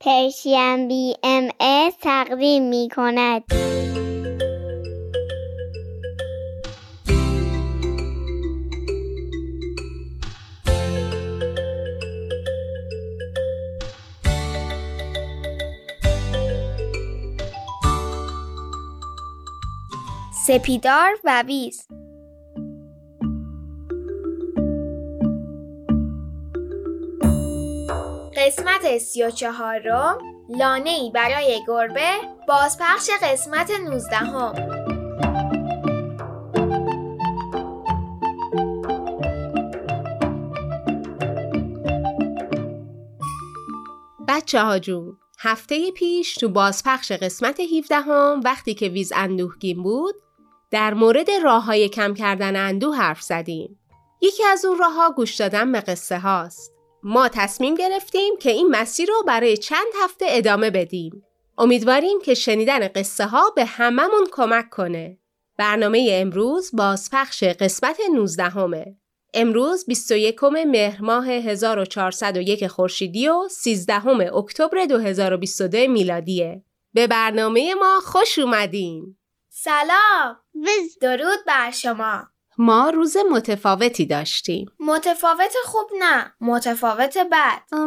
پرشین بی ام از تقدیم می کند. سپیدار و ویز قسمت سی و چهارم لانه ای برای گربه بازپخش قسمت نوزدهم بچه ها جون هفته پیش تو بازپخش قسمت 17 هم وقتی که ویز اندوهگین بود در مورد راه های کم کردن اندوه حرف زدیم. یکی از اون راه ها گوش دادن به قصه هاست. ما تصمیم گرفتیم که این مسیر رو برای چند هفته ادامه بدیم. امیدواریم که شنیدن قصه ها به هممون کمک کنه. برنامه امروز بازپخش قسمت 19 همه. امروز 21 مهر ماه 1401 خورشیدی و 13 اکتبر 2022 میلادیه. به برنامه ما خوش اومدین. سلام درود بر شما ما روز متفاوتی داشتیم. متفاوت خوب نه متفاوت بد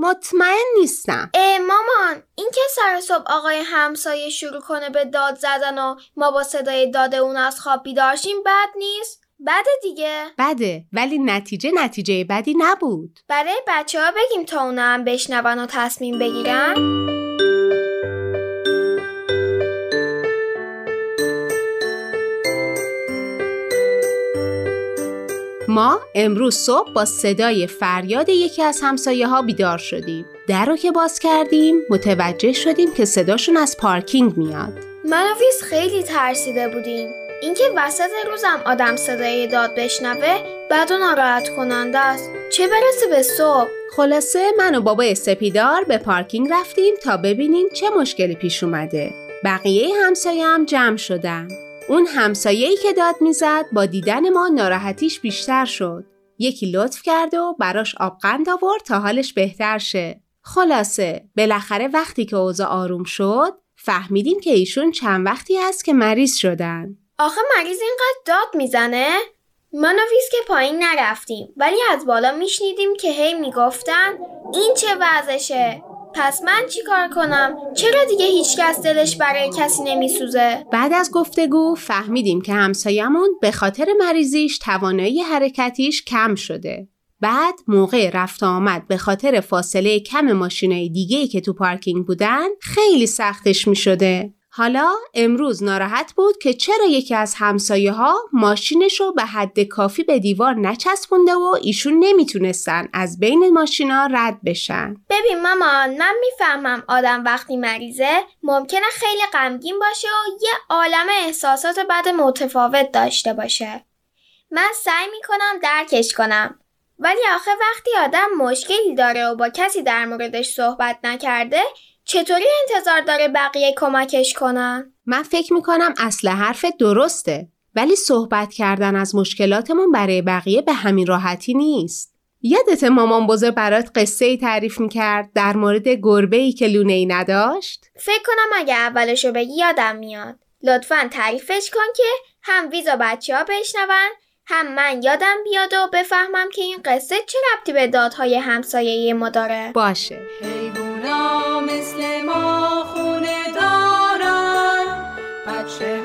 مطمئن نیستم. ای مامان این که سر صبح آقای همسایه شروع کنه به داد زدن و ما با صدای داد اون از خواب بیدارشیم بد نیست؟ بده دیگه بده ولی نتیجه نتیجه بدی نبود برای بچه ها بگیم تا اونا هم بشنون و تصمیم بگیرن ما امروز صبح با صدای فریاد یکی از همسایه ها بیدار شدیم. در رو که باز کردیم متوجه شدیم که صداشون از پارکینگ میاد. من و خیلی ترسیده بودیم. اینکه وسط روزم آدم صدای داد بشنوه بعد و ناراحت کننده است. چه برسه به صبح؟ خلاصه من و بابای سپیدار به پارکینگ رفتیم تا ببینیم چه مشکلی پیش اومده. بقیه همسایه هم جمع شدن. اون همسایه‌ای که داد می‌زد با دیدن ما ناراحتیش بیشتر شد. یکی لطف کرد و براش آبقند آورد تا حالش بهتر شه. خلاصه بالاخره وقتی که اوضاع آروم شد فهمیدیم که ایشون چند وقتی است که مریض شدن. آخه مریض اینقدر داد می‌زنه؟ من و ویز که پایین نرفتیم ولی از بالا میشنیدیم که هی می‌گفتن این چه وضعشه پس من چی کار کنم؟ چرا دیگه هیچ کس دلش برای کسی نمیسوزه؟ بعد از گفتگو فهمیدیم که همسایمون به خاطر مریضیش توانایی حرکتیش کم شده. بعد موقع رفت آمد به خاطر فاصله کم ماشینای دیگه که تو پارکینگ بودن خیلی سختش می شده. حالا امروز ناراحت بود که چرا یکی از همسایه ها ماشینش رو به حد کافی به دیوار نچسبونده و ایشون نمی‌تونستن از بین ماشینا رد بشن. ببین مامان من می‌فهمم آدم وقتی مریضه ممکنه خیلی غمگین باشه و یه عالم احساسات بد متفاوت داشته باشه. من سعی می‌کنم درکش کنم. ولی آخه وقتی آدم مشکلی داره و با کسی در موردش صحبت نکرده چطوری انتظار داره بقیه کمکش کنن؟ من فکر می‌کنم اصل حرف درسته ولی صحبت کردن از مشکلاتمون برای بقیه به همین راحتی نیست. یادت مامان بزرگ برات قصه ای تعریف می‌کرد در مورد گربه ای که لونه ای نداشت؟ فکر کنم اگه اولشو بگی یادم میاد. لطفا تعریفش کن که هم ویزا بچه ها بشنون هم من یادم بیاد و بفهمم که این قصه چه ربطی به دادهای همسایه ما داره. باشه. حیوونا مثل ما خونه دارن بچه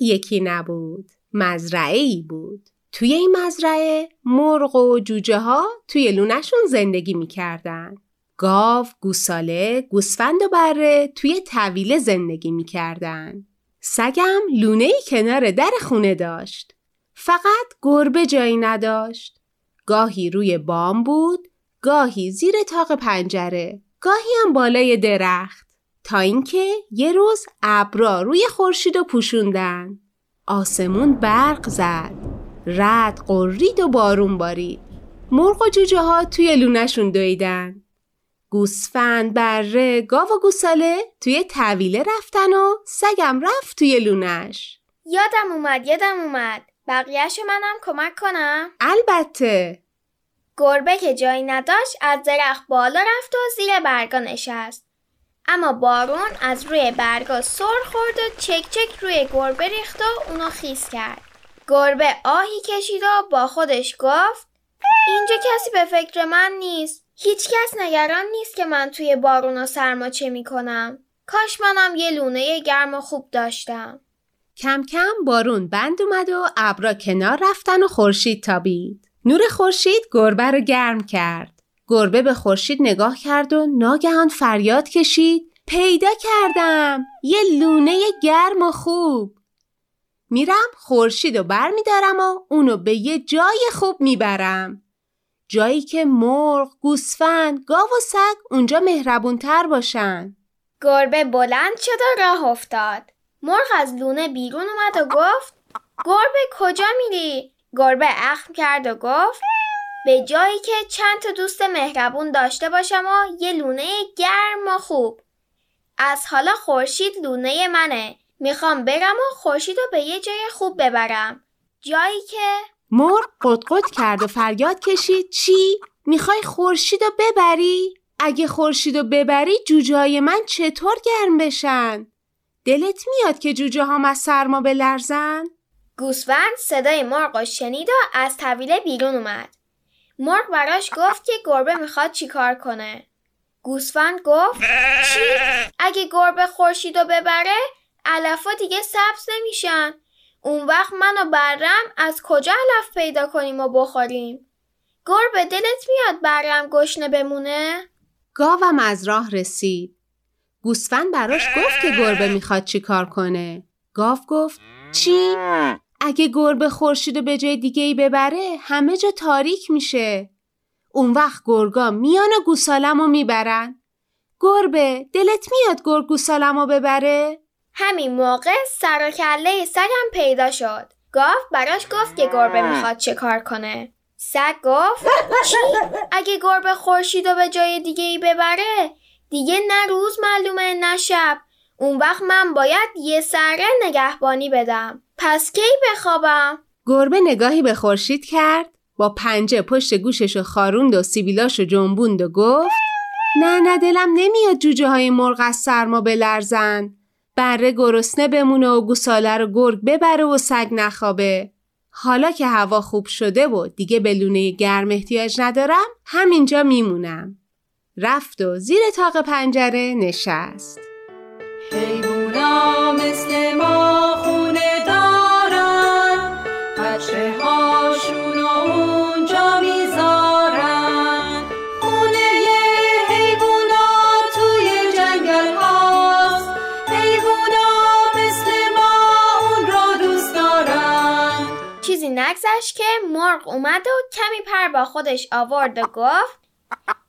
یکی بود یکی نبود. مزرعه ای بود. توی این مزرعه مرغ و جوجه ها توی لونشون زندگی می‌کردن. گاو، گوساله، گوسفند و بره توی طویله زندگی می‌کردن. سگم لونه ای کنار در خونه داشت. فقط گربه جایی نداشت. گاهی روی بام بود، گاهی زیر تاق پنجره، گاهی هم بالای درخت. تا اینکه یه روز ابرا روی خورشید و پوشوندن. آسمون برق زد. رد قرید و بارون بارید. مرغ و جوجه ها توی لونشون دویدن. گوسفند، بره، گاو و گوساله توی طویله رفتن و سگم رفت توی لونش. یادم اومد یادم اومد بقیهشو منم کمک کنم البته گربه که جایی نداشت از درخت بالا رفت و زیر برگا نشست اما بارون از روی برگا سر خورد و چک چک روی گربه ریخت و اونو خیس کرد گربه آهی کشید و با خودش گفت اینجا کسی به فکر من نیست هیچ کس نگران نیست که من توی بارون و سرما چه می‌کنم کاش منم یه لونه گرم و خوب داشتم کم کم بارون بند اومد و ابرا کنار رفتن و خورشید تابید. نور خورشید گربه رو گرم کرد. گربه به خورشید نگاه کرد و ناگهان فریاد کشید. پیدا کردم. یه لونه گرم و خوب. میرم خورشید رو بر میدارم و اونو به یه جای خوب می‌برم. جایی که مرغ، گوسفند، گاو و سگ اونجا مهربونتر باشن. گربه بلند شد و راه افتاد. مرغ از لونه بیرون اومد و گفت گربه کجا میری؟ گربه اخم کرد و گفت به جایی که چند تا دوست مهربون داشته باشم و یه لونه گرم و خوب از حالا خورشید لونه منه می‌خوام برم و خورشید رو به یه جای خوب ببرم جایی که مرغ قدقد کرد و فریاد کشید چی؟ می‌خوای خورشید رو ببری؟ اگه خورشید رو ببری جوجه من چطور گرم بشن؟ دلت میاد که جوجه هم از سرما بلرزن؟ گوسفند صدای مرغ شنید و از طویله بیرون اومد. مرغ براش گفت که گربه می‌خواد چیکار کنه. گوسفند گفت چی؟ اگه گربه خورشید رو ببره علفا دیگه سبز نمیشن. اون وقت من و برم از کجا علف پیدا کنیم و بخوریم؟ گربه دلت میاد برم گشنه بمونه؟ گاوم از راه رسید. گوسفند براش گفت که گربه می‌خواد چی کار کنه. گاو گفت چی؟ اگه گربه خورشید به جای دیگه ای ببره همه جا تاریک میشه. اون وقت گرگا میان و گوسالم رو می‌برن. گربه دلت میاد گرگ گوسالم رو ببره؟ همین موقع سر و کله سگم پیدا شد. گاو براش گفت که گربه می‌خواد چه کار کنه. سگ گفت؟ اگه گربه خورشید رو به جای دیگه ای ببره دیگه نه روز معلومه نه شب اون وقت من باید یه سره نگهبانی بدم. پس کی بخوابم؟ گربه نگاهی به خورشید کرد با پنجه پشت گوشش و خاروند و سیبیلاش و جنبوند و گفت نه نه دلم نمیاد جوجه های مرغ از سرما بلرزن. بره گرسنه بمونه و گوساله رو گرگ ببره و سگ نخوابه. حالا که هوا خوب شده و دیگه به لونه گرم احتیاج ندارم همینجا میمونم. رفت و زیر تاق پنجره نشست. حیوونا مثل ما خونه دارن. بچه هاشون اونجا می‌ذارن. خونه حیوونا توی جنگل هاست. حیوونا مثل ما اون را دوست دارن. چیزی نگذشت که مرغ اومد و کمی پر با خودش آورد و گفت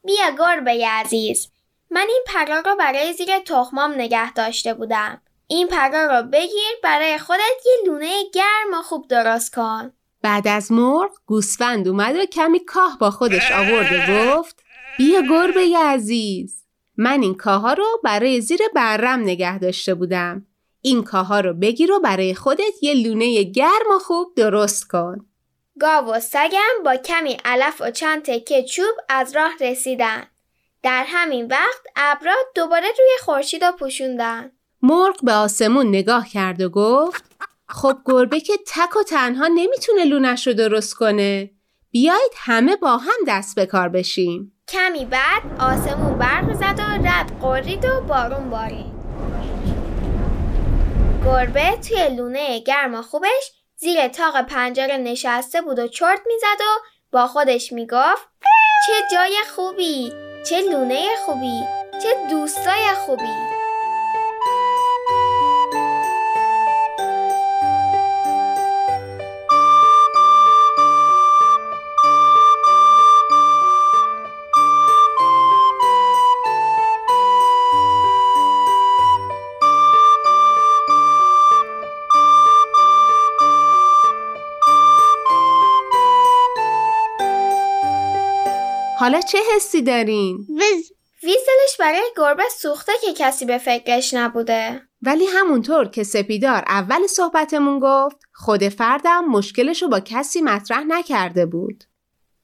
بیا گربه عزیز من این پرا رو برای زیر تخمام نگه داشته بودم. این پرا رو بگیر برای خودت یه لونه گرم و خوب درست کن. بعد از مرغ گوسفند اومد و کمی کاه با خودش آورد و گفت بیا گربه عزیز. من این کاها رو برای زیر برم نگه داشته بودم. این کاها رو بگیر و برای خودت یه لونه گرم و خوب درست کن. گاو و سگم با کمی علف و چند تکه چوب از راه رسیدن. در همین وقت ابرا دوباره روی خورشید رو پوشوندن. مرغ به آسمون نگاه کرد و گفت خب گربه که تک و تنها نمی‌تونه لونش رو درست کنه. بیایید همه با هم دست به کار بشیم. کمی بعد آسمون برق زد و رد قرید و بارون بارید. گربه توی لونه گرم و خوبش زیر تاق پنجره نشسته بود و چرت می‌زد و با خودش می‌گفت چه جای خوبی چه لونه خوبی چه دوستای خوبی. حالا چه حسی دارین؟ ویز ویز دلش برای گربه سوخته که کسی به فکرش نبوده. ولی همونطور که سپیدار اول صحبتمون گفت خود فردم مشکلشو با کسی مطرح نکرده بود.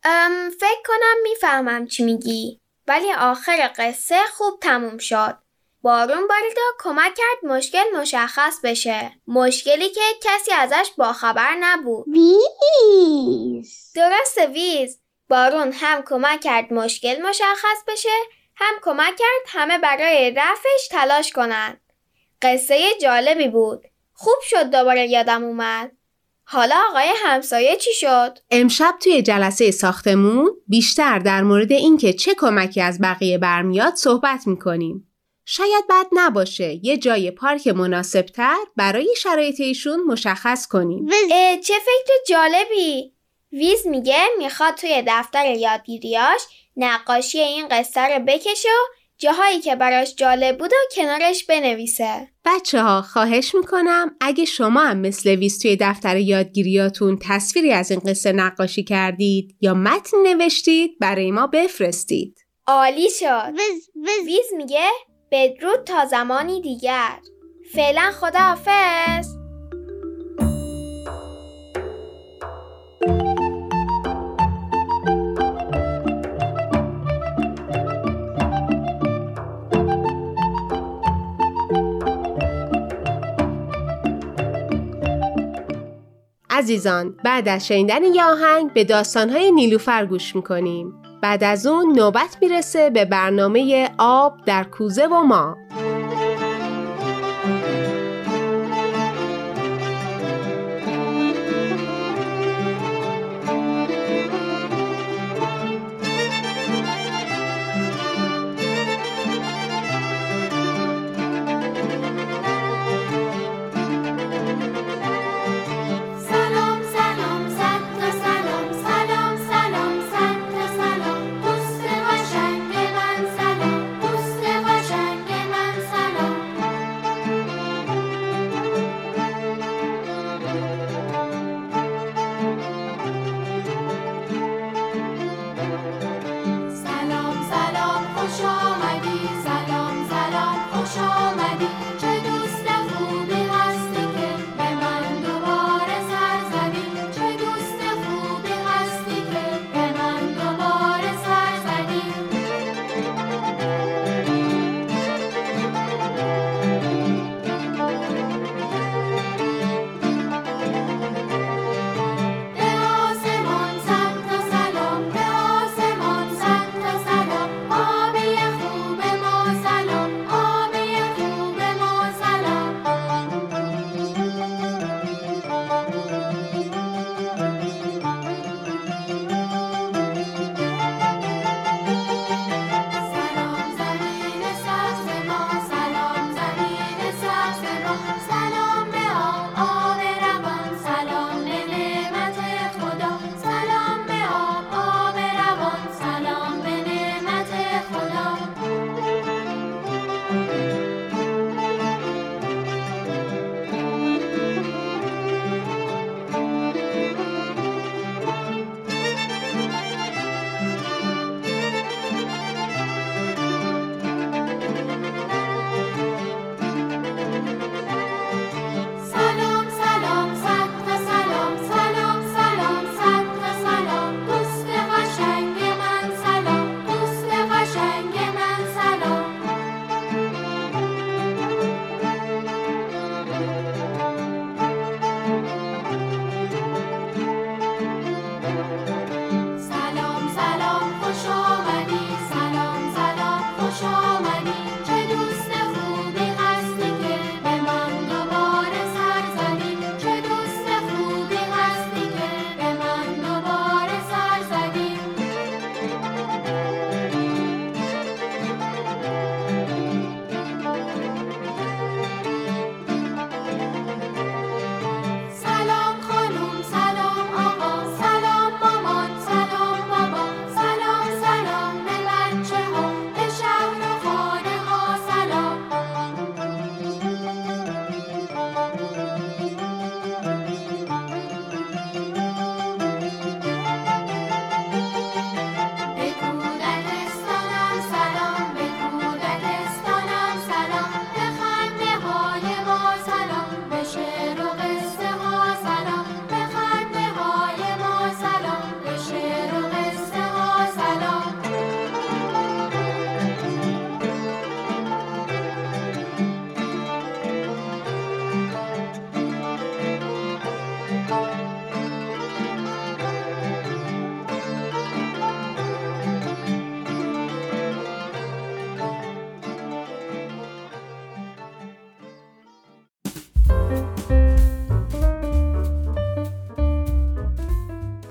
ام فکر کنم می‌فهمم چی میگی. ولی آخر قصه خوب تموم شد. بارون بارید و کمک کرد مشکل مشخص بشه. مشکلی که کسی ازش باخبر نبود. ویز درسته ویز. بارون هم کمک کرد مشکل مشخص بشه هم کمک کرد همه برای رفعش تلاش کنند. قصه جالبی بود. خوب شد دوباره یادم اومد. حالا آقای همسایه چی شد؟ امشب توی جلسه ساختمون بیشتر در مورد اینکه چه کمکی از بقیه برمیاد صحبت می‌کنیم. شاید بد نباشه یه جای پارک مناسبتر برای شرایط ایشون مشخص کنیم. چه فکر جالبی ویز میگه می‌خواد توی دفتر یادگیریاش نقاشی این قصه رو بکشه و جاهایی که براش جالب بود و کنارش بنویسه. بچه ها خواهش می‌کنم اگه شما هم مثل ویز توی دفتر یادگیریاتون تصویری از این قصه نقاشی کردید یا متن نوشتید برای ما بفرستید. عالی شد. ویز ویز. ویز میگه بدرود تا زمانی دیگر. فعلا خداحافظ. عزیزان بعد از شنیدن یه آهنگ به داستانهای نیلوفر گوش می‌کنیم. بعد از اون نوبت می‌رسه به برنامه آب در کوزه و ما.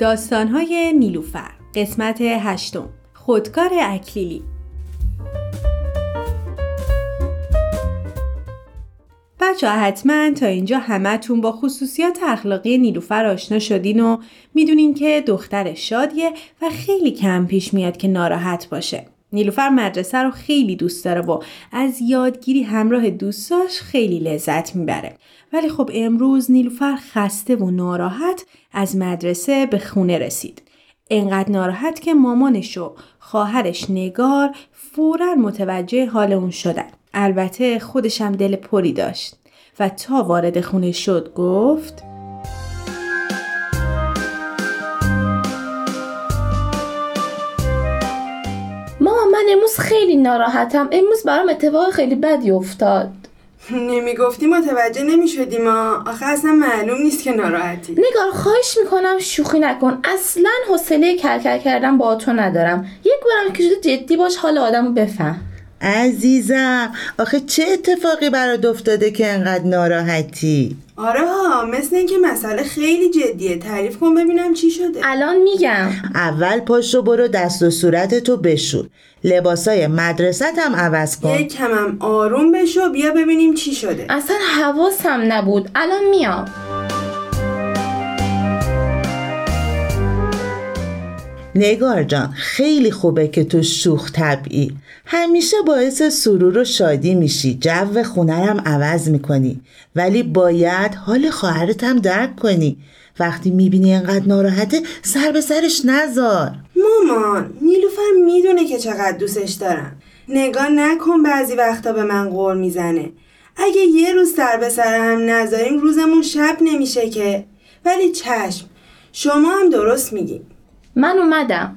داستانهای نیلوفر قسمت هشتم خودکار اکلیلی بچه حتما تا اینجا همتون با خصوصیات اخلاقی نیلوفر آشنا شدین و می‌دونین که دختر شادیه و خیلی کم پیش میاد که ناراحت باشه. نیلوفر مدرسه رو خیلی دوست داره و از یادگیری همراه دوستاش خیلی لذت می‌بره. ولی خب امروز نیلوفر خسته و ناراحت از مدرسه به خونه رسید. انقدر ناراحت که مامانش و خواهرش نگار فورا متوجه حال اون شدن. البته خودشم دل پری داشت و تا وارد خونه شد گفت من امروز خیلی ناراحتم. امروز برام اتفاق خیلی بدی افتاد. نمی‌گفتی متوجه نمی‌شدی ما آخه اصلا معلوم نیست که ناراحتی. نگار خواهش می‌کنم شوخی نکن. اصلا حوصله کلکل کردن با تو ندارم. یک بارم که شده جدی باش حال آدمو بفهم. عزیزم. آخه چه اتفاقی برات افتاده که انقدر ناراحتی؟ آره ها مثل اینکه مسئله خیلی جدیه. تعریف کن ببینم چی شده. الان میگم. اول پاشو برو دست و صورتتو بشور. لباسای مدرست هم عوض کن. یک کمم آروم بشو بیا ببینیم چی شده. اصلا حواسم نبود. الان میام. نگار جان خیلی خوبه که تو شوخ طبعی. همیشه باعث سرور و شادی میشی. جو خونرم عوض می‌کنی. ولی باید حال خواهرت هم درک کنی. وقتی می‌بینی انقدر ناراحته سر به سرش نزار مامان نیلوفر می‌دونه که چقدر دوستش دارم. نگاه نکن بعضی وقتا به من غور می‌زنه. اگه یه روز سر به سر هم نذاریم روزمون شب نمیشه که. ولی چشم شما هم درست میگی. من اومدم.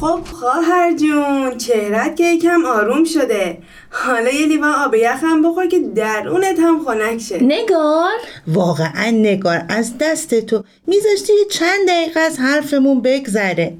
خب خواهر جون چهرت که یکم آروم شده. حالا یه لیوان آب یخم بخور که درونت هم خنک شه. نگار؟ واقعا نگار از دست تو میذاشتی چند دقیقه از حرفمون بگذره.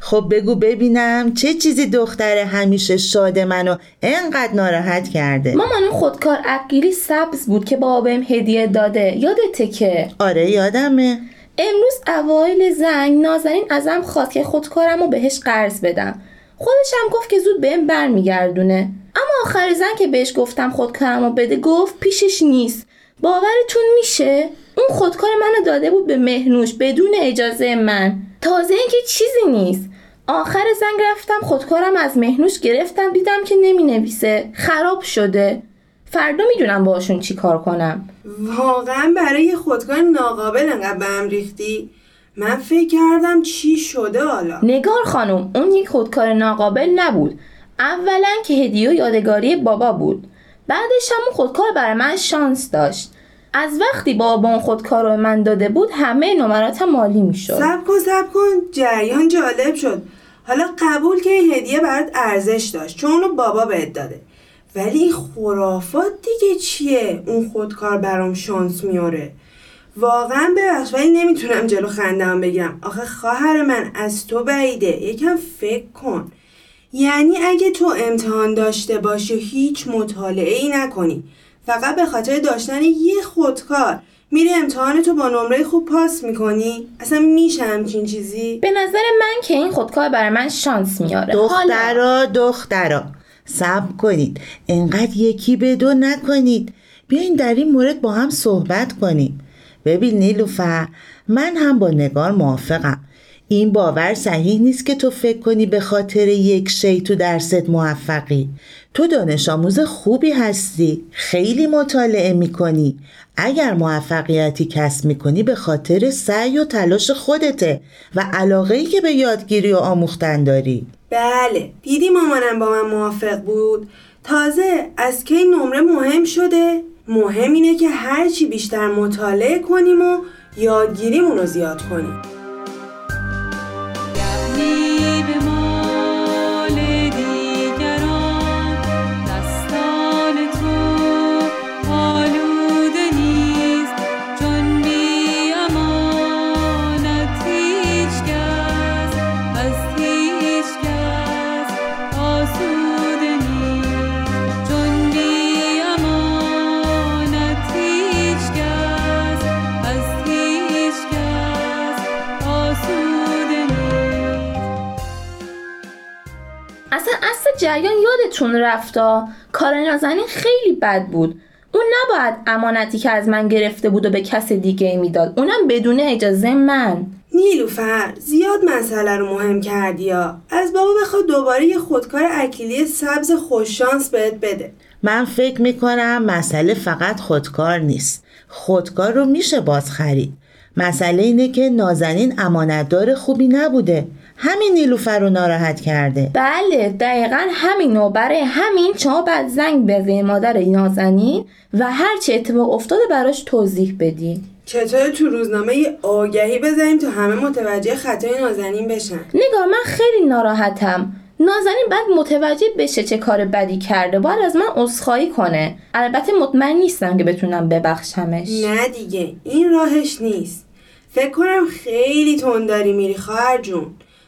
خب بگو ببینم چه چیزی دختر همیشه شاد منو انقدر ناراحت کرده. مامان اون خودکار اقیلی سبز بود که بابا بهم هدیه داده. یادته که؟ آره یادمه. امروز اوایل زنگ نازنین ازم خواست که خودکارم رو بهش قرض بدم. خودش هم گفت که زود بهم برمیگردونه. اما آخر زن که بهش گفتم خودکارم رو بده گفت پیشش نیست. باورتون میشه؟ اون خودکار منو داده بود به مهنوش بدون اجازه من. تازه اینکه چیزی نیست. آخر زنگ رفتم خودکارم از مهنوش گرفتم دیدم که نمی نویسه. خراب شده. فردا می‌دونم باشون چی کار کنم. واقعا برای خودکار ناقابل انقدر به هم ریختی. من فکر کردم چی شده حالا. نگار خانم اون یک خودکار ناقابل نبود. اولا که هدیه و یادگاری بابا بود. بعدش هم اون خودکار برای من شانس داشت. از وقتی بابا اون خودکار رو من داده بود همه نمراتم مالی می‌شد. سب کن سب کن. جریان جالب شد. حالا قبول که این هدیه برات ارزش داشت. چون اونو بابا بهت داده. ولی این خرافات دیگه چیه اون خودکار برام شانس میاره؟ واقعا ببخش ولی نمی‌تونم جلو خندم بگیرم آخه خواهر من از تو بعیده. یکم فکر کن. یعنی اگه تو امتحان داشته باشی و هیچ مطالعه ای نکنی. فقط به خاطر داشتن یه خودکار. میری امتحان تو با نمره خوب پاس می‌کنی. اصلا میشه همچین چیزی؟ به نظر من که این خودکار برای من شانس میاره. دخترا دخترا. صبر کنید. انقدر یکی به دو نکنید. بیاین در این مورد با هم صحبت کنیم. ببین نیلوفر من هم با نگار موافقم. این باور صحیح نیست که تو فکر کنی به خاطر یک شی تو درست موفقی. تو دانش آموز خوبی هستی. خیلی مطالعه می‌کنی. اگر موفقیتی کسب می‌کنی به خاطر سعی و تلاش خودته و علاقه ای که به یادگیری و آموختن داری. بله. دیدی مامانم با من موافق بود؟ تازه از کی نمره مهم شده؟ مهم اینه که هرچی بیشتر مطالعه کنیم و یادگیریمون رو زیاد کنیم. جریان یادتون رفتا کار نازنین خیلی بد بود. اون نباید امانتی که از من گرفته بود و به کس دیگه می‌داد. اونم بدون اجازه من. نیلوفر زیاد مسئله رو مهم کردی یا از بابا بخواد دوباره یه خودکار اکلیلی سبز خوششانس بهت بده. من فکر می‌کنم مسئله فقط خودکار نیست. خودکار رو میشه باز خرید مسئله اینه که نازنین امانتدار خوبی نبوده. همین نیلوفر رو ناراحت کرده. بله دقیقا همین و برای همین شما بعد زنگ بزنی مادر نازنین و هر چه اتفاق افتاده براش توضیح بدی. چطور تو روزنامه یه آگهی بذاریم تا همه متوجه خطای نازنین بشن؟ نگاه من خیلی ناراحتم. نازنین بعد متوجه بشه چه کار بدی کرده. باید از من عذرخواهی کنه. البته مطمئن نیستم که بتونم ببخشمش. نه دیگه این راهش نیست. فکر کنم خیلی تنداری میری خواهر جون.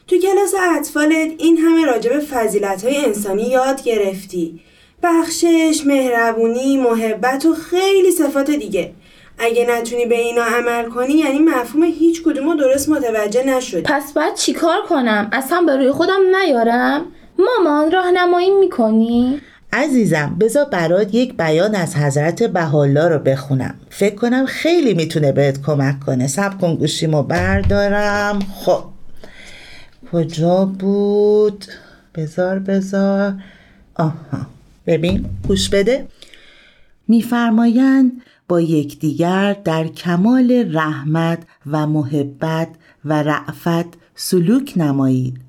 تو کلاس اطفالت این همه راجع به فضیلت های انسانی یاد گرفتی. بخشش، مهربونی، محبت و خیلی صفات دیگه. اگه نتونی به اینا عمل کنی یعنی مفهوم هیچ کدوم رو درست متوجه نشدی. پس باید چیکار کنم؟ اصلا به روی خودم نیارم؟ مامان راهنمایی می‌کنی؟ عزیزم بذار برات یک بیان از حضرت بهاءالله رو بخونم. فکر کنم خیلی می‌تونه بهت کمک کنه. سب کن گوشیمو بردارم. خب. کجا بود؟ بذار بذار. آها. ببین گوش بده. میفرمایند با یکدیگر در کمال رحمت و محبت و رعفت سلوک نمایید.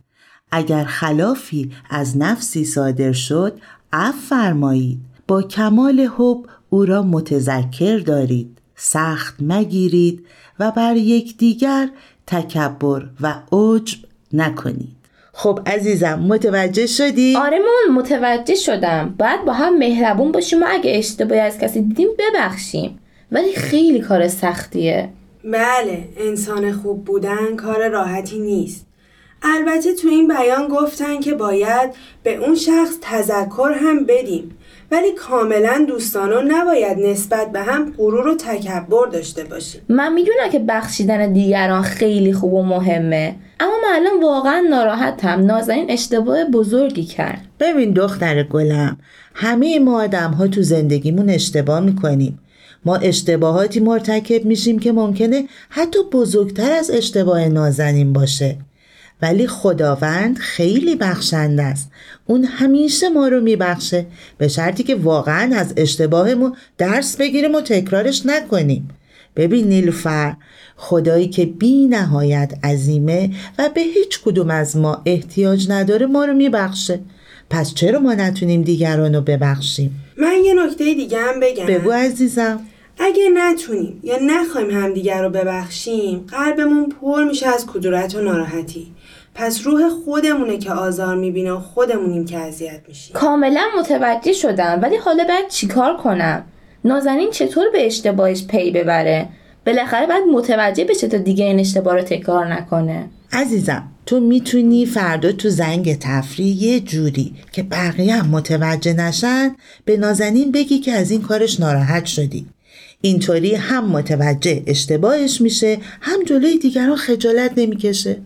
اگر خلافی از نفسی صادر شد عفو فرمایید. با کمال حب او را متذکر دارید. سخت مگیرید و بر یکدیگر تکبر و عجب نکنید. خب عزیزم متوجه شدی؟ آره مامان متوجه شدم. باید با هم مهربون باشیم و اگه اشتباهی از کسی دیدیم ببخشیم. ولی خیلی کار سختیه. بله انسان خوب بودن کار راحتی نیست. البته تو این بیان گفتن که باید به اون شخص تذکر هم بدیم. ولی کاملا دوستانو نباید نسبت به هم غرور و تکبر داشته باشیم. من می‌دونم که بخشیدن دیگران خیلی خوب و مهمه. اما من الان واقعا ناراحتم. نازنین اشتباه بزرگی کرد. ببین دختر گلم همه ما آدم ها تو زندگیمون اشتباه می‌کنیم. ما اشتباهاتی مرتکب میشیم که ممکنه حتی بزرگتر از اشتباه نازنین باشه. ولی خداوند خیلی بخشنده است. اون همیشه ما رو میبخشه. به شرطی که واقعا از اشتباهمون درس بگیریم و تکرارش نکنیم. ببین نیلوفر خدایی که بی نهایت عظیمه و به هیچ کدوم از ما احتیاج نداره ما رو میبخشه. پس چرا ما نتونیم دیگران رو ببخشیم؟ من یه نکته دیگه هم بگم. بگو عزیزم. اگه نتونیم یا نخوایم همدیگر رو ببخشیم قلبمون پر میشه از کدورت و ناراحتی. پس روح خودمونه که آزار می‌بینه و خودمونیم که اذیت میشیم. کاملا متوجه شدم. ولی حالا باید چیکار کنم؟ نازنین چطور به اشتباهش پی ببره؟ بالاخره باید متوجه بشه تا دیگه این اشتباه رو تکرار نکنه. عزیزم تو می‌تونی فردا تو زنگ تفریح یه جوری که بقیه هم متوجه نشن به نازنین بگی که از این کارش ناراحت شدی. اینطوری هم متوجه اشتباهش میشه هم جلوی دیگران خجالت نمی‌کشه.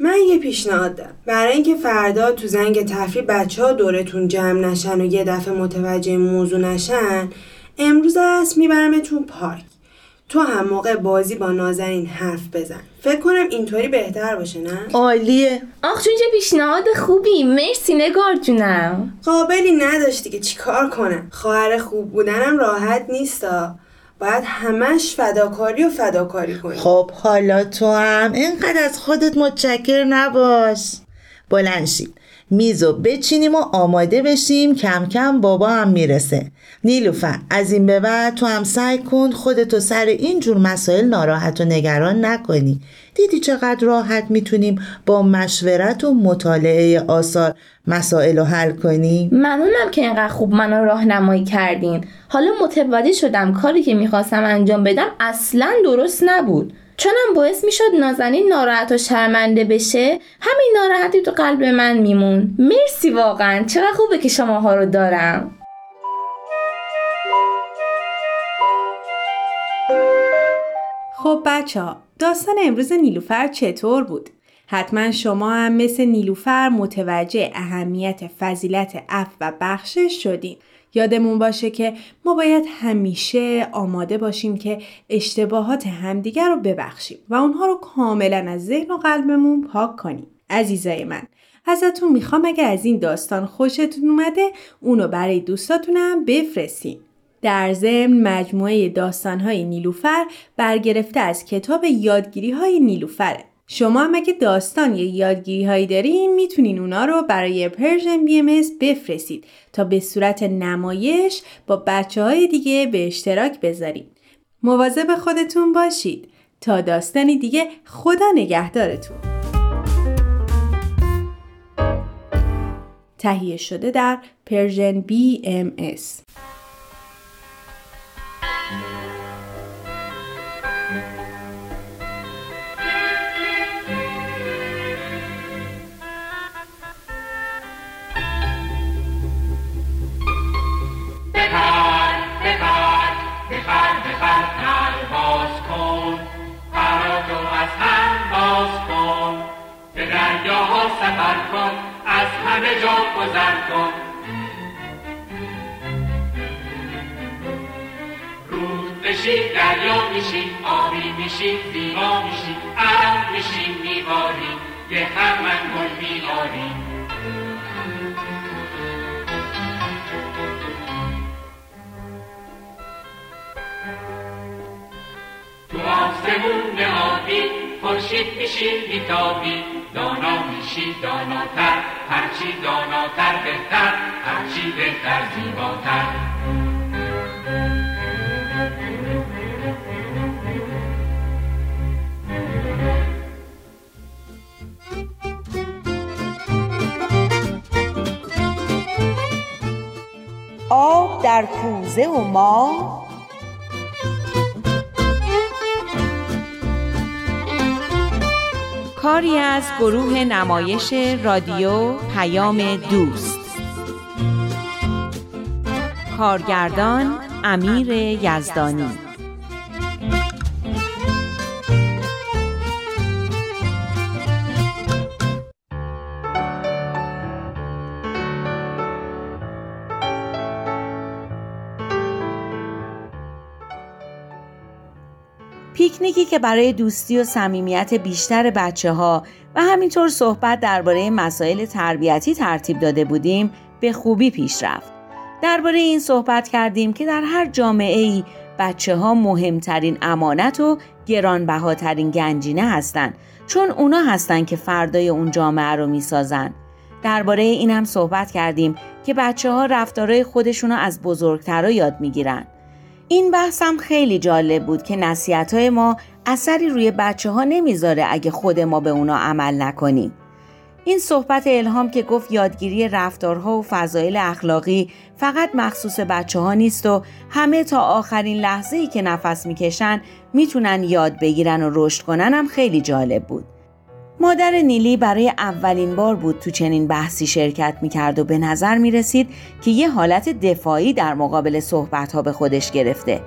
من یه پیشنهاد دارم. برای اینکه فردا تو زنگ تفریح بچه ها دورتون جمع نشن و یه دفعه متوجه موضوع نشن امروز است میبرمتون پارک. تو هم موقع بازی با نازنین حرف بزن. فکر کنم اینطوری بهتر باشه نه؟ عالیه. آخ جون چه پیشنهاد خوبی. مرسی نگار جونم. قابلی نداشتی که چیکار کنم. خواهر خوب بودنم راحت نیستا باید همش فداکاری و فداکاری کنی. خب حالا تو هم. اینقدر از خودت متشکر نباش. بلند شید. میزو بچینیم و آماده بشیم کم کم بابا هم می‌رسه. نیلوفر از این به بعد تو هم سعی کن خودتو سر این جور مسائل ناراحت و نگران نکنی. دیدی چقدر راحت می‌تونیم با مشورت و مطالعه آثار مسائل رو حل کنیم ممنونم که اینقدر خوب منو راهنمایی کردین. حالا متوجه شدم کاری که می‌خواستم انجام بدم اصلا درست نبود. چونم باعث می‌شد نازنین ناراحت و شرمنده بشه همین ناراحتی تو قلب من میمون مرسی واقعا چقدر خوبه که شماها رو دارم خب بچه ها داستان امروز نیلوفر چطور بود؟ حتما شما هم مثل نیلوفر متوجه اهمیت فضیلت اف و بخشش شدین. یادمون باشه که ما باید همیشه آماده باشیم که اشتباهات همدیگر رو ببخشیم و اونها رو کاملا از ذهن و قلبمون پاک کنیم. عزیزای من ازتون می‌خوام اگه از این داستان خوشتون اومده اونو برای دوستاتونم بفرستین. در ضمن مجموعه داستانهای نیلوفر برگرفته از کتاب یادگیری های نیلوفره. شما هم اگه داستان یا یادگیری هایی دارین می‌تونین اونا رو برای Persian BM بفرستید تا به صورت نمایش با بچه های دیگه به اشتراک بذارید. مواظب خودتون باشید تا داستانی دیگه خدا نگهدارتون. تهیه شده در پرژن بی ام ایس. سفر کن از همه جا گذر کن. بشی دریا میشی آبی میشی زیبا میشی عرب میشی میباری یه خرمن گل میاری تو آسمون خورشید میشی میتابی. دانا میشی داناتر. هرچی داناتر بهتر هرچی بهتر زیباتر. آب در کوزه و ما کاری از گروه نمایش رادیو پیام دوست. کارگردان امیر یزدانی. که برای دوستی و صمیمیت بیشتر بچه ها و همینطور صحبت درباره مسائل تربیتی ترتیب داده بودیم به خوبی پیش رفت. درباره این صحبت کردیم که در هر جامعه ای بچه ها مهمترین امانت و گرانبهاترین گنجینه هستند چون اونا هستن که فردای اون جامعه رو می‌سازن. درباره این هم صحبت کردیم که بچه ها رفتارهای خودشون از بزرگترها یاد می‌گیرن. این بحثم خیلی جالب بود که نصیحت ما اثری روی بچه ها نمی‌ذاره اگه خود ما به اونا عمل نکنیم. این صحبت الهام که گفت یادگیری رفتارها و فضایل اخلاقی فقط مخصوص بچه ها نیست و همه تا آخرین لحظه ای که نفس می‌کشن می‌تونن یاد بگیرن و رشد کنن هم خیلی جالب بود. مادر نیلی برای اولین بار بود تو چنین بحثی شرکت می‌کرد و به نظر می‌رسید که یه حالت دفاعی در مقابل صحبتها به خودش گرفته.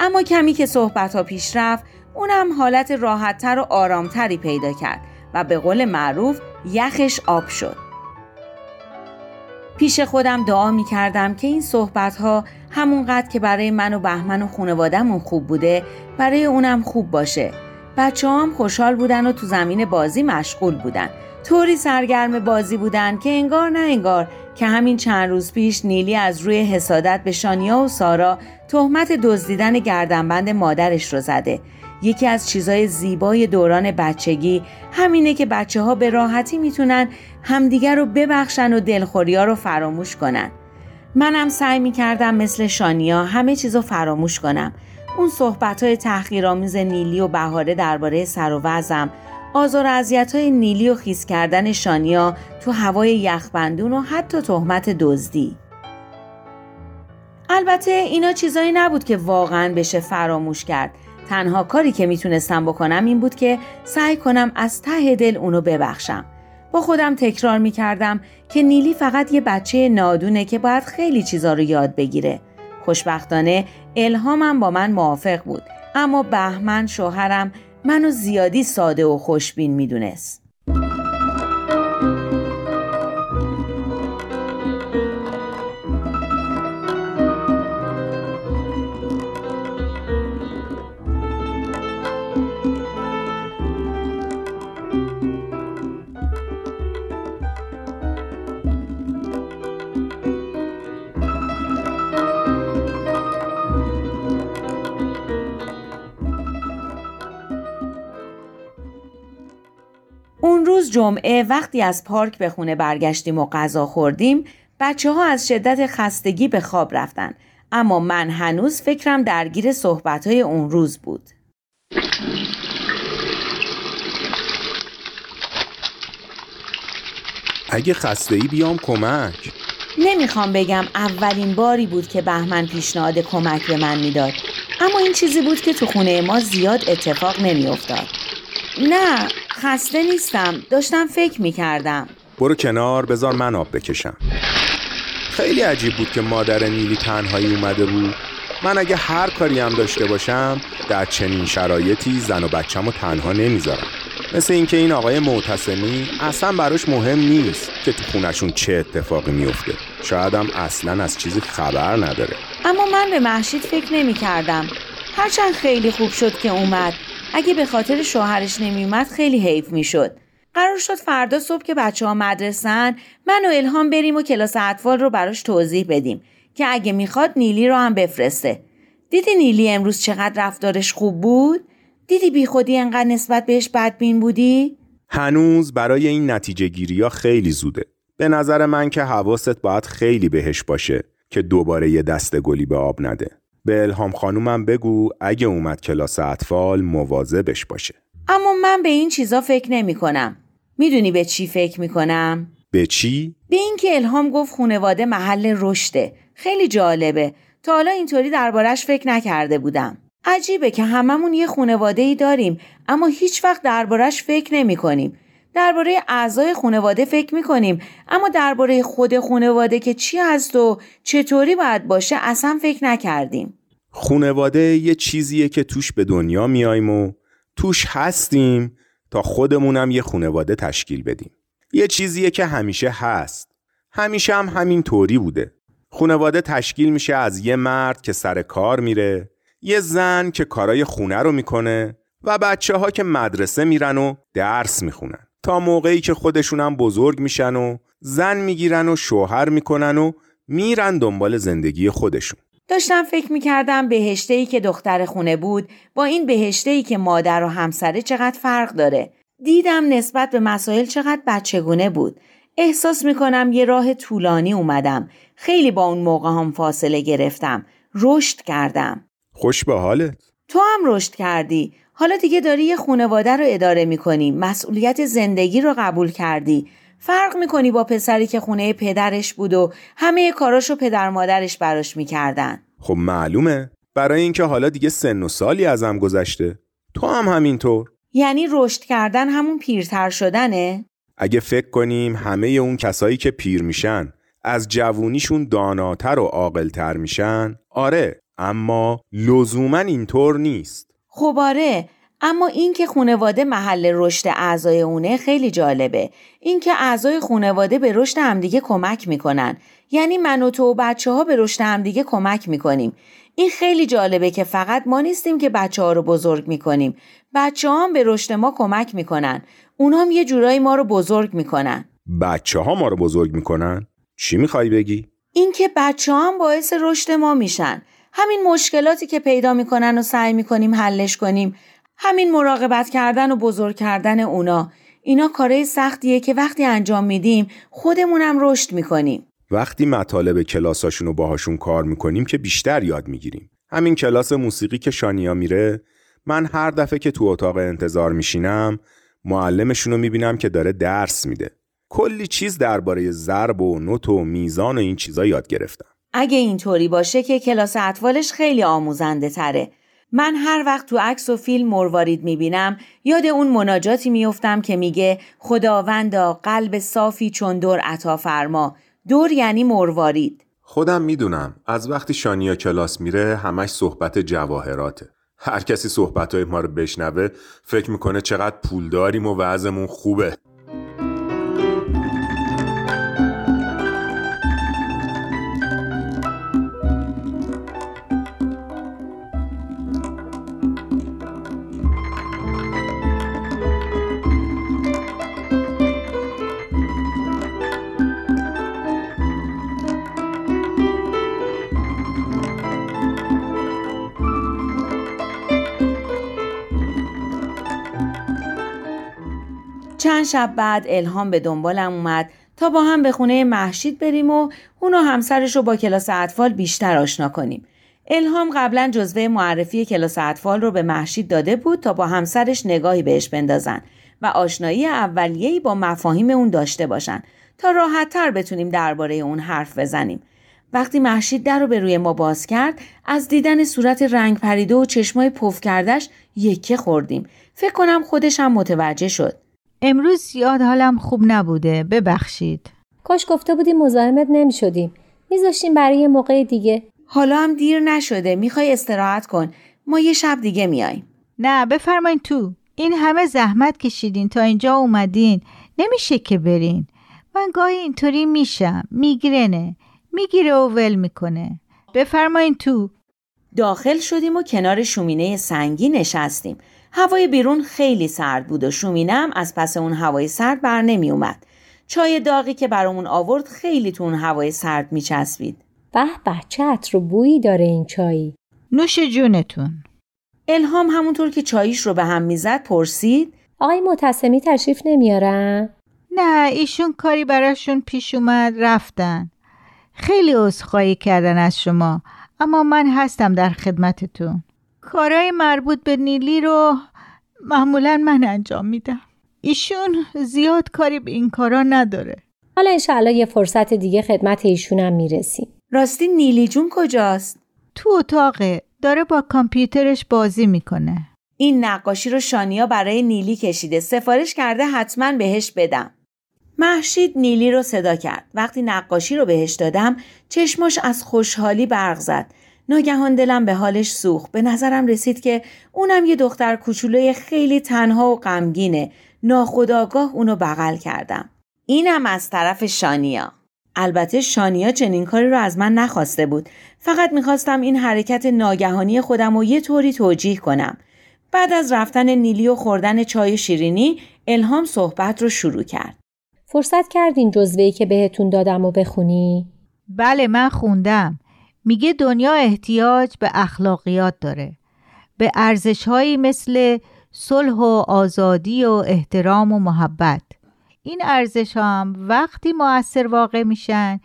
اما کمی که صحبتها پیش رفت اونم حالت راحتتر و آرامتری پیدا کرد و به قول معروف یخش آب شد. پیش خودم دعا می کردم که این صحبت ها همونقدر که برای من و بهمن و خانوادهمون خوب بوده برای اونم خوب باشه. بچه هم خوشحال بودن و تو زمین بازی مشغول بودن. طوری سرگرم بازی بودن که انگار نه انگار که همین چند روز پیش نیلی از روی حسادت به شانیا و سارا تهمت دزدیدن گردنبند مادرش رو زده. یکی از چیزای زیبای دوران بچگی همینه که بچه ها به راحتی می‌تونن همدیگر رو ببخشن و دلخوریا رو فراموش کنن. منم سعی می‌کردم مثل شانیا همه چیز رو فراموش کنم. اون صحبت های تحقیرآمیز نیلی و بهاره درباره سر و وضعم آزار اذیت های نیلی و خیس کردن شانیا تو هوای یخبندون و حتی تهمت دزدی. البته اینا چیزایی نبود که واقعا بشه فراموش کرد. تنها کاری که می‌تونستم بکنم این بود که سعی کنم از ته دل اونو ببخشم. با خودم تکرار می‌کردم که نیلی فقط یه بچه نادونه که باید خیلی چیزا رو یاد بگیره. خوشبختانه الهامم با من موافق بود اما بهمن شوهرم منو زیادی ساده و خوشبین می‌دونست. جمعه وقتی از پارک به خونه برگشتیم و غذا خوردیم بچه ها از شدت خستگی به خواب رفتن. اما من هنوز فکرم درگیر صحبت های اون روز بود. اگه خسته ای بیام کمک. نمی‌خوام بگم اولین باری بود که بهمن پیشنهاد کمک به من می‌داد. اما این چیزی بود که تو خونه ما زیاد اتفاق نمیافتاد. نه خسته نیستم. داشتم فکر می‌کردم. برو کنار بذار من آب بکشم. خیلی عجیب بود که مادر نیلی تنهایی اومده بود. من اگه هر کاری هم داشته باشم در چنین شرایطی زن و بچم رو تنها نمی‌ذارم. مثل اینکه این آقای معتصمی اصلا براش مهم نیست که تو خونشون چه اتفاقی میفته شاید هم اصلا از چیزی خبر نداره. اما من به محشید فکر نمی کردم هرچند خیلی خوب شد که اومد. اگه به خاطر شوهرش نمیومد خیلی حیف می‌شد قرار شد فردا صبح که بچه ها مدرسن من و الهام بریم و کلاس اطفال رو براش توضیح بدیم که اگه می‌خواد نیلی رو هم بفرسته دیدی نیلی امروز چقدر رفتارش خوب بود؟ دیدی بی خودی انقدر نسبت بهش بدبین بودی؟ هنوز برای این نتیجه گیری ها خیلی زوده به نظر من که حواست باید خیلی بهش باشه که دوباره یه دست گلی به آب نده به الهام خانومم بگو اگه اومد کلاس اطفال مواظبش باشه اما من به این چیزا فکر نمی کنم. می‌دونی به چی فکر می کنم؟ به چی؟ به اینکه الهام گفت خونواده محل رشده. خیلی جالبه. تا حالا اینطوری دربارش فکر نکرده بودم. عجیبه که هممون یه خونواده ای داریم اما هیچ وقت دربارش فکر نمی کنیم. درباره اعضای خونواده فکر می کنیم اما درباره خود خونواده که چی هست و چطوری باید باشه اصلا فکر نکردیم. خونواده یه چیزیه که توش به دنیا میایم و توش هستیم تا خودمونم یه خونواده تشکیل بدیم. یه چیزیه که همیشه هست. همیشه هم همین طوری بوده. خونواده تشکیل میشه از یه مرد که سر کار میره، یه زن که کارای خونه رو می‌کنه و بچه ها که مدرسه میرن و درس می‌خونن. تا موقعی که خودشونم بزرگ میشن و زن می‌گیرن و شوهر می‌کنن و میرن دنبال زندگی خودشون. داشتم فکر می‌کردم بهشته ای که دختر خونه بود با این بهشته ای که مادر و همسره چقدر فرق داره. دیدم نسبت به مسائل چقدر بچگونه بود. احساس می‌کنم یه راه طولانی اومدم. خیلی با اون موقع هم فاصله گرفتم. رشد کردم. خوش به حالت. تو هم رشد کردی. حالا دیگه داری یه خانواده رو اداره می‌کنی. مسئولیت زندگی رو قبول کردی. فرق می‌کنی با پسری که خونه پدرش بود و همه کاراشو پدر مادرش براش می‌کردن. خب معلومه برای اینکه حالا دیگه سن و سالی ازم گذشته. تو هم همینطور. یعنی رشد کردن همون پیرتر شدنه؟ اگه فکر کنیم همه اون کسایی که پیر میشن از جوونیشون داناتر و عاقلتر میشن آره اما لزوما اینطور نیست خب آره اما اینکه خانواده محل رشد اعضای اونه خیلی جالبه. اینکه اعضای خانواده به رشد همدیگه کمک می‌کنن. یعنی من و تو و بچه ها به رشد همدیگه کمک می‌کنیم. این خیلی جالبه که فقط ما نیستیم که بچه ها رو بزرگ می‌کنیم. بچه ها هم به رشد ما کمک می‌کنن. اونا هم یه جورایی ما رو بزرگ می‌کنن. بچه ها ما رو بزرگ می‌کنن؟ چی می‌خوای بگی؟ اینکه بچه ها هم باعث رشد ما میشن. همین مشکلاتی که پیدا می‌کنن و سعی می‌کنیم حلش کنیم. همین مراقبت کردن و بزرگ کردن اونا. اینا کارهای سختیه که وقتی انجام میدیم خودمونم رشد می‌کنیم. وقتی مطالب کلاساشون رو باهاشون کار می‌کنیم که بیشتر یاد می‌گیریم. همین کلاس موسیقی که شانیا میره من هر دفعه که تو اتاق انتظار میشینم معلمشون رو می‌بینم که داره درس میده. کلی چیز درباره ضرب و نوت و میزان و این چیزا یاد گرفتم. اگه اینطوری باشه که کلاس اطفالش خیلی آموزنده تره. من هر وقت تو عکس و فیلم مروارید می‌بینم یاد اون مناجاتی میفتم که میگه خداوندا قلب صافی چون دور عطا فرما. دور یعنی مروارید. خودم می‌دونم از وقتی شانیا کلاس میره همش صحبت جواهراته. هر کسی صحبتهای ما رو بشنوه فکر می‌کنه چقدر پول داریم و وضعمون خوبه. چند شب بعد الهام به دنبالم اومد تا با هم به خونه محشید بریم و اون و همسرش رو با کلاس اطفال بیشتر آشنا کنیم. الهام قبلا جزوه معرفی کلاس اطفال رو به محشید داده بود تا با همسرش نگاهی بهش بندازن و آشنایی اولیه‌ای با مفاهیم اون داشته باشن تا راحتتر بتونیم درباره اون حرف بزنیم. وقتی محشید در رو به روی ما باز کرد از دیدن صورت رنگ پریده و چشمای پف کردش یکه خوردیم. فکر کنم خودش هم متوجه شد. امروز زیاد حالم خوب نبوده. ببخشید. کاش گفته بودیم مزاحمت نمی شدیم میذاشتیم برای یه موقع دیگه. حالا هم دیر نشده. می‌خوای استراحت کن. ما یه شب دیگه میایم. نه بفرمایین تو. این همه زحمت کشیدین. تا اینجا اومدین. نمیشه که برین. من گاهی اینطوری میشم. میگرنه. می‌گیره و ول می‌کنه. بفرمایین تو. داخل شدیم و کنار شومینه سنگی نشستیم. هوای بیرون خیلی سرد بود و شومینه هم از پس اون هوای سرد بر نمی اومد. چای داغی که برامون آورد خیلی تو اون هوای سرد می چسبید. به به چه عطر و بویی داره این چایی نوش جونتون الهام همونطور که چاییش رو به هم می‌زد پرسید آقای متسمی تشریف نمیارن؟ نه ایشون کاری براشون پیش اومد رفتن خیلی عذرخواهی کردن از شما اما من هستم در خدمتتون کارهای مربوط به نیلی رو معمولا من انجام میدم. ایشون زیاد کاری به این کارا نداره. حالا انشاءالله یه فرصت دیگه خدمت ایشونم می‌رسیم. راستی نیلی جون کجاست؟ تو اتاقه. داره با کامپیوترش بازی می‌کنه. این نقاشی رو شانیا برای نیلی کشیده. سفارش کرده حتما بهش بدم. محشید نیلی رو صدا کرد. وقتی نقاشی رو بهش دادم چشمش از خوشحالی برق زد. ناگهان دلم به حالش سوخت. به نظرم رسید که اونم یه دختر کوچولوی خیلی تنها و غمگینه. ناخداگاه اونو بغل کردم. اینم از طرف شانیا. البته شانیا چنین کاری رو از من نخواسته بود. فقط می‌خواستم این حرکت ناگهانی خودم رو یه طوری توجیه کنم. بعد از رفتن نیلی و خوردن چای شیرینی الهام صحبت رو شروع کرد. فرصت کردین جزوهی که بهتون دادم و بخونی؟ بله من خوندم. میگه دنیا احتیاج به اخلاقیات داره. به ارزشهایی مثل صلح و آزادی و احترام و محبت. این ارزش هم وقتی مؤثر واقع میشن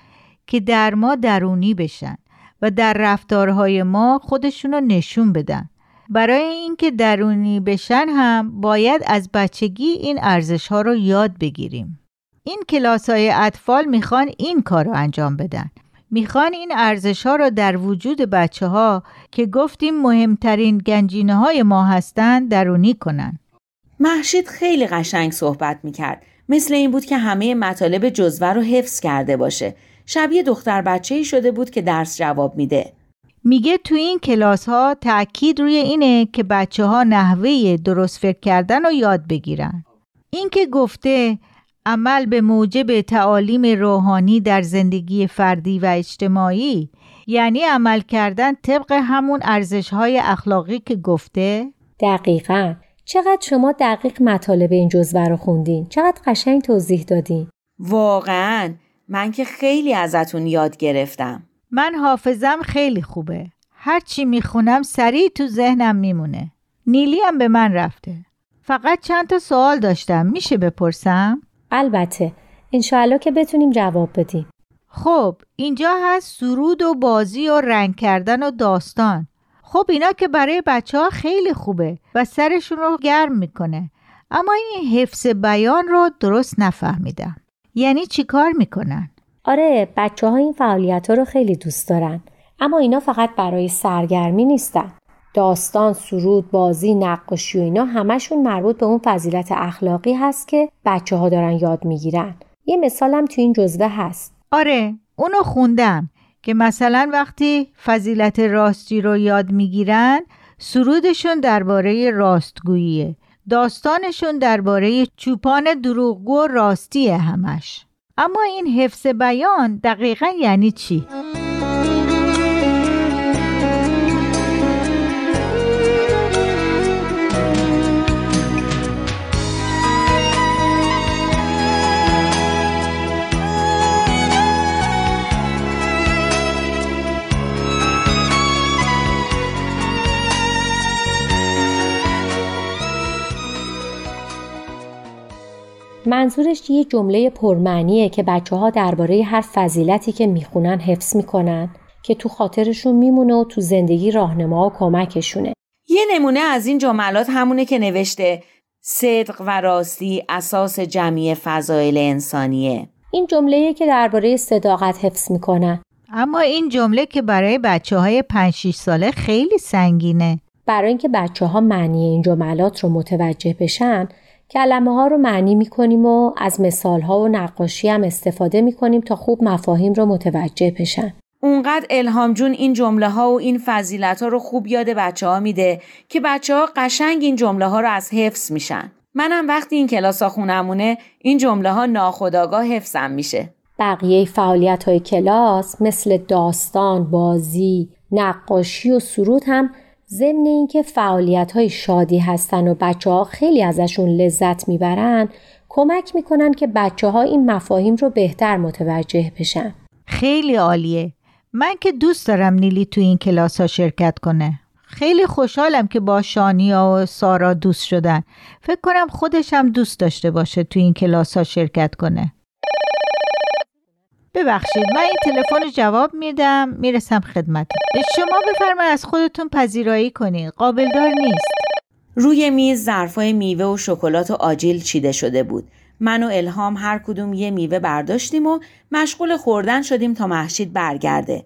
که در ما درونی بشن و در رفتارهای ما خودشونو نشون بدن. برای اینکه درونی بشن هم باید از بچگی این ارزش ها رو یاد بگیریم. این کلاس های اطفال می‌خوان این کار رو انجام بدن. می‌خوان این ارزش ها را در وجود بچه ها که گفتیم مهمترین گنجینه های ما هستند درونی کنن محشید خیلی قشنگ صحبت می‌کرد. مثل این بود که همه مطالب جزوه رو حفظ کرده باشه. شبیه دختر بچه ای شده بود که درس جواب میده. میگه تو این کلاس ها تاکید روی اینه که بچه ها نحوه درست فکر کردن رو یاد بگیرن. این که گفته عمل به موجب تعالیم روحانی در زندگی فردی و اجتماعی یعنی عمل کردن طبق همون ارزش های اخلاقی که گفته؟ دقیقا. چقدر شما دقیق مطالب این جزوه رو خوندین؟ چقدر قشنگ توضیح دادین؟ واقعا. من که خیلی ازتون یاد گرفتم. من حافظم خیلی خوبه. هر چی می‌خونم سریع تو ذهنم میمونه. نیلی هم به من رفته. فقط چند تا سوال داشتم. میشه بپرسم؟ البته انشاءالله که بتونیم جواب بدیم. خب اینجا هست سرود و بازی و رنگ کردن و داستان. خب اینا که برای بچه ها خیلی خوبه و سرشون رو گرم می‌کنه. اما این حفظ بیان رو درست نفهمیدم. یعنی چی کار می‌کنن؟ آره بچه ها این فعالیت ها رو خیلی دوست دارن. اما اینا فقط برای سرگرمی نیستن. داستان، سرود، بازی، نقاشی و اینا همشون مربوط به اون فضیلت اخلاقی هست که بچه ها دارن یاد می‌گیرن. یه مثالم تو این جزوه هست. آره اونو خوندم که مثلا وقتی فضیلت راستی رو یاد می‌گیرن سرودشون درباره راستگوییه داستانشون درباره چوپان دروغگو راستیه همش اما این حفظ بیان دقیقا یعنی چی؟ منظورش یه جمله پرمعنیه که بچه ها درباره هر فضیلتی که می‌خونن حفظ می‌کنن که تو خاطرشون میمونه و تو زندگی راهنما و کمکشونه. یه نمونه از این جملات همونه که نوشته صدق و راستی اساس جمعی فضایل انسانیه. این جمله که درباره صداقت حفظ می‌کنن. اما این جمله که برای بچه های 5 6 ساله خیلی سنگینه. برای اینکه بچه ها معنی این جملات رو متوجه بشن کلمه ها رو معنی می‌کنیم و از مثال ها و نقاشی هم استفاده می‌کنیم تا خوب مفاهیم رو متوجه بشن. اونقدر الهام جون این جمله ها و این فضیلت ها رو خوب یاد بچه ها میده که بچه ها قشنگ این جمله ها رو از حفظ میشن. منم وقتی این کلاس ها خونمونه این جمله ها ناخداگاه حفظم میشه. بقیه فعالیت های کلاس مثل داستان، بازی، نقاشی و سرود هم ضمن اینکه فعالیت های شادی هستن و بچه ها خیلی ازشون لذت می‌برن کمک می‌کنن که بچه ها این مفاهیم رو بهتر متوجه بشن. خیلی عالیه. من که دوست دارم نیلی تو این کلاس ها شرکت کنه. خیلی خوشحالم که با شانیا و سارا دوست شدن. فکر کنم خودش هم دوست داشته باشه تو این کلاس ها شرکت کنه. ببخشید من این تلفن رو جواب میدم می‌رسم خدمت شما بفرمایید از خودتون پذیرایی کنید قابلدار نیست. روی میز ظرفای میوه و شکلات و آجیل چیده شده بود. من و الهام هر کدوم یه میوه برداشتیم و مشغول خوردن شدیم تا محشید برگرده.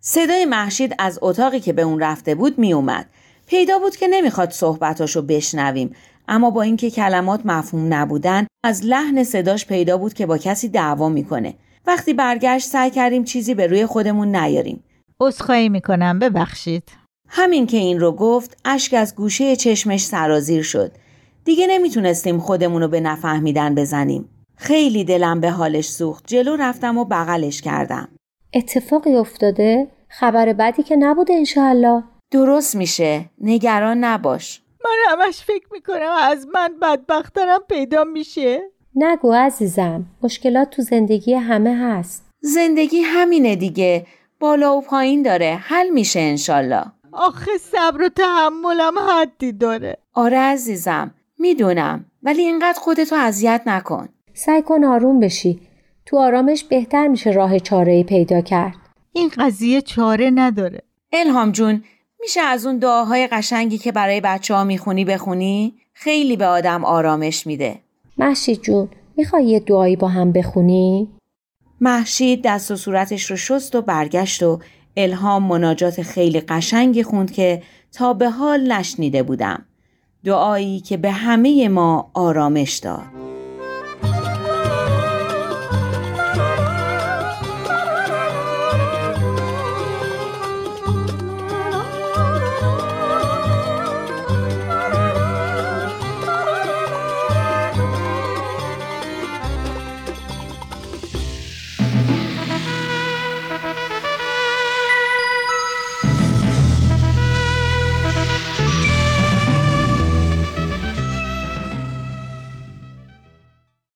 صدای محشید از اتاقی که به اون رفته بود میومد پیدا بود که نمی‌خواد صحبتاشو بشنویم اما با اینکه کلمات مفهوم نبودن از لحن صداش پیدا بود که با کسی دعوا می‌کنه. وقتی برگشت سعی کردیم چیزی به روی خودمون نیاریم. عذرخواهی می‌کنم ببخشید. همین که این رو گفت اشک از گوشه چشمش سرازیر شد. دیگه نمی‌تونستیم خودمون رو به نفهمیدن بزنیم. خیلی دلم به حالش سوخت. جلو رفتم و بغلش کردم. اتفاقی افتاده؟ خبر بدی که نبوده انشاءالله؟ درست میشه. نگران نباش. من همش فکر می‌کنم از من بدبخترم پیدا میشه. نگو عزیزم مشکلات تو زندگی همه هست. زندگی همینه دیگه. بالا و پایین داره. حل میشه انشالله. آخه صبر و تحملم حدی داره. آره عزیزم می‌دونم. ولی اینقدر خودتو اذیت نکن. سعی کن آروم بشی. تو آرامش بهتر میشه راه چاره پیدا کرد. این قضیه چاره نداره. الهام جون میشه از اون دعاهای قشنگی که برای بچه ها می‌خونی بخونی؟ خیلی به آدم آرامش میده. محشید جون می‌خوای یه دعایی با هم بخونی؟ محشید دست و صورتش رو شست و برگشت و الهام مناجات خیلی قشنگی خوند که تا به حال نشنیده بودم. دعایی که به همه ما آرامش داد.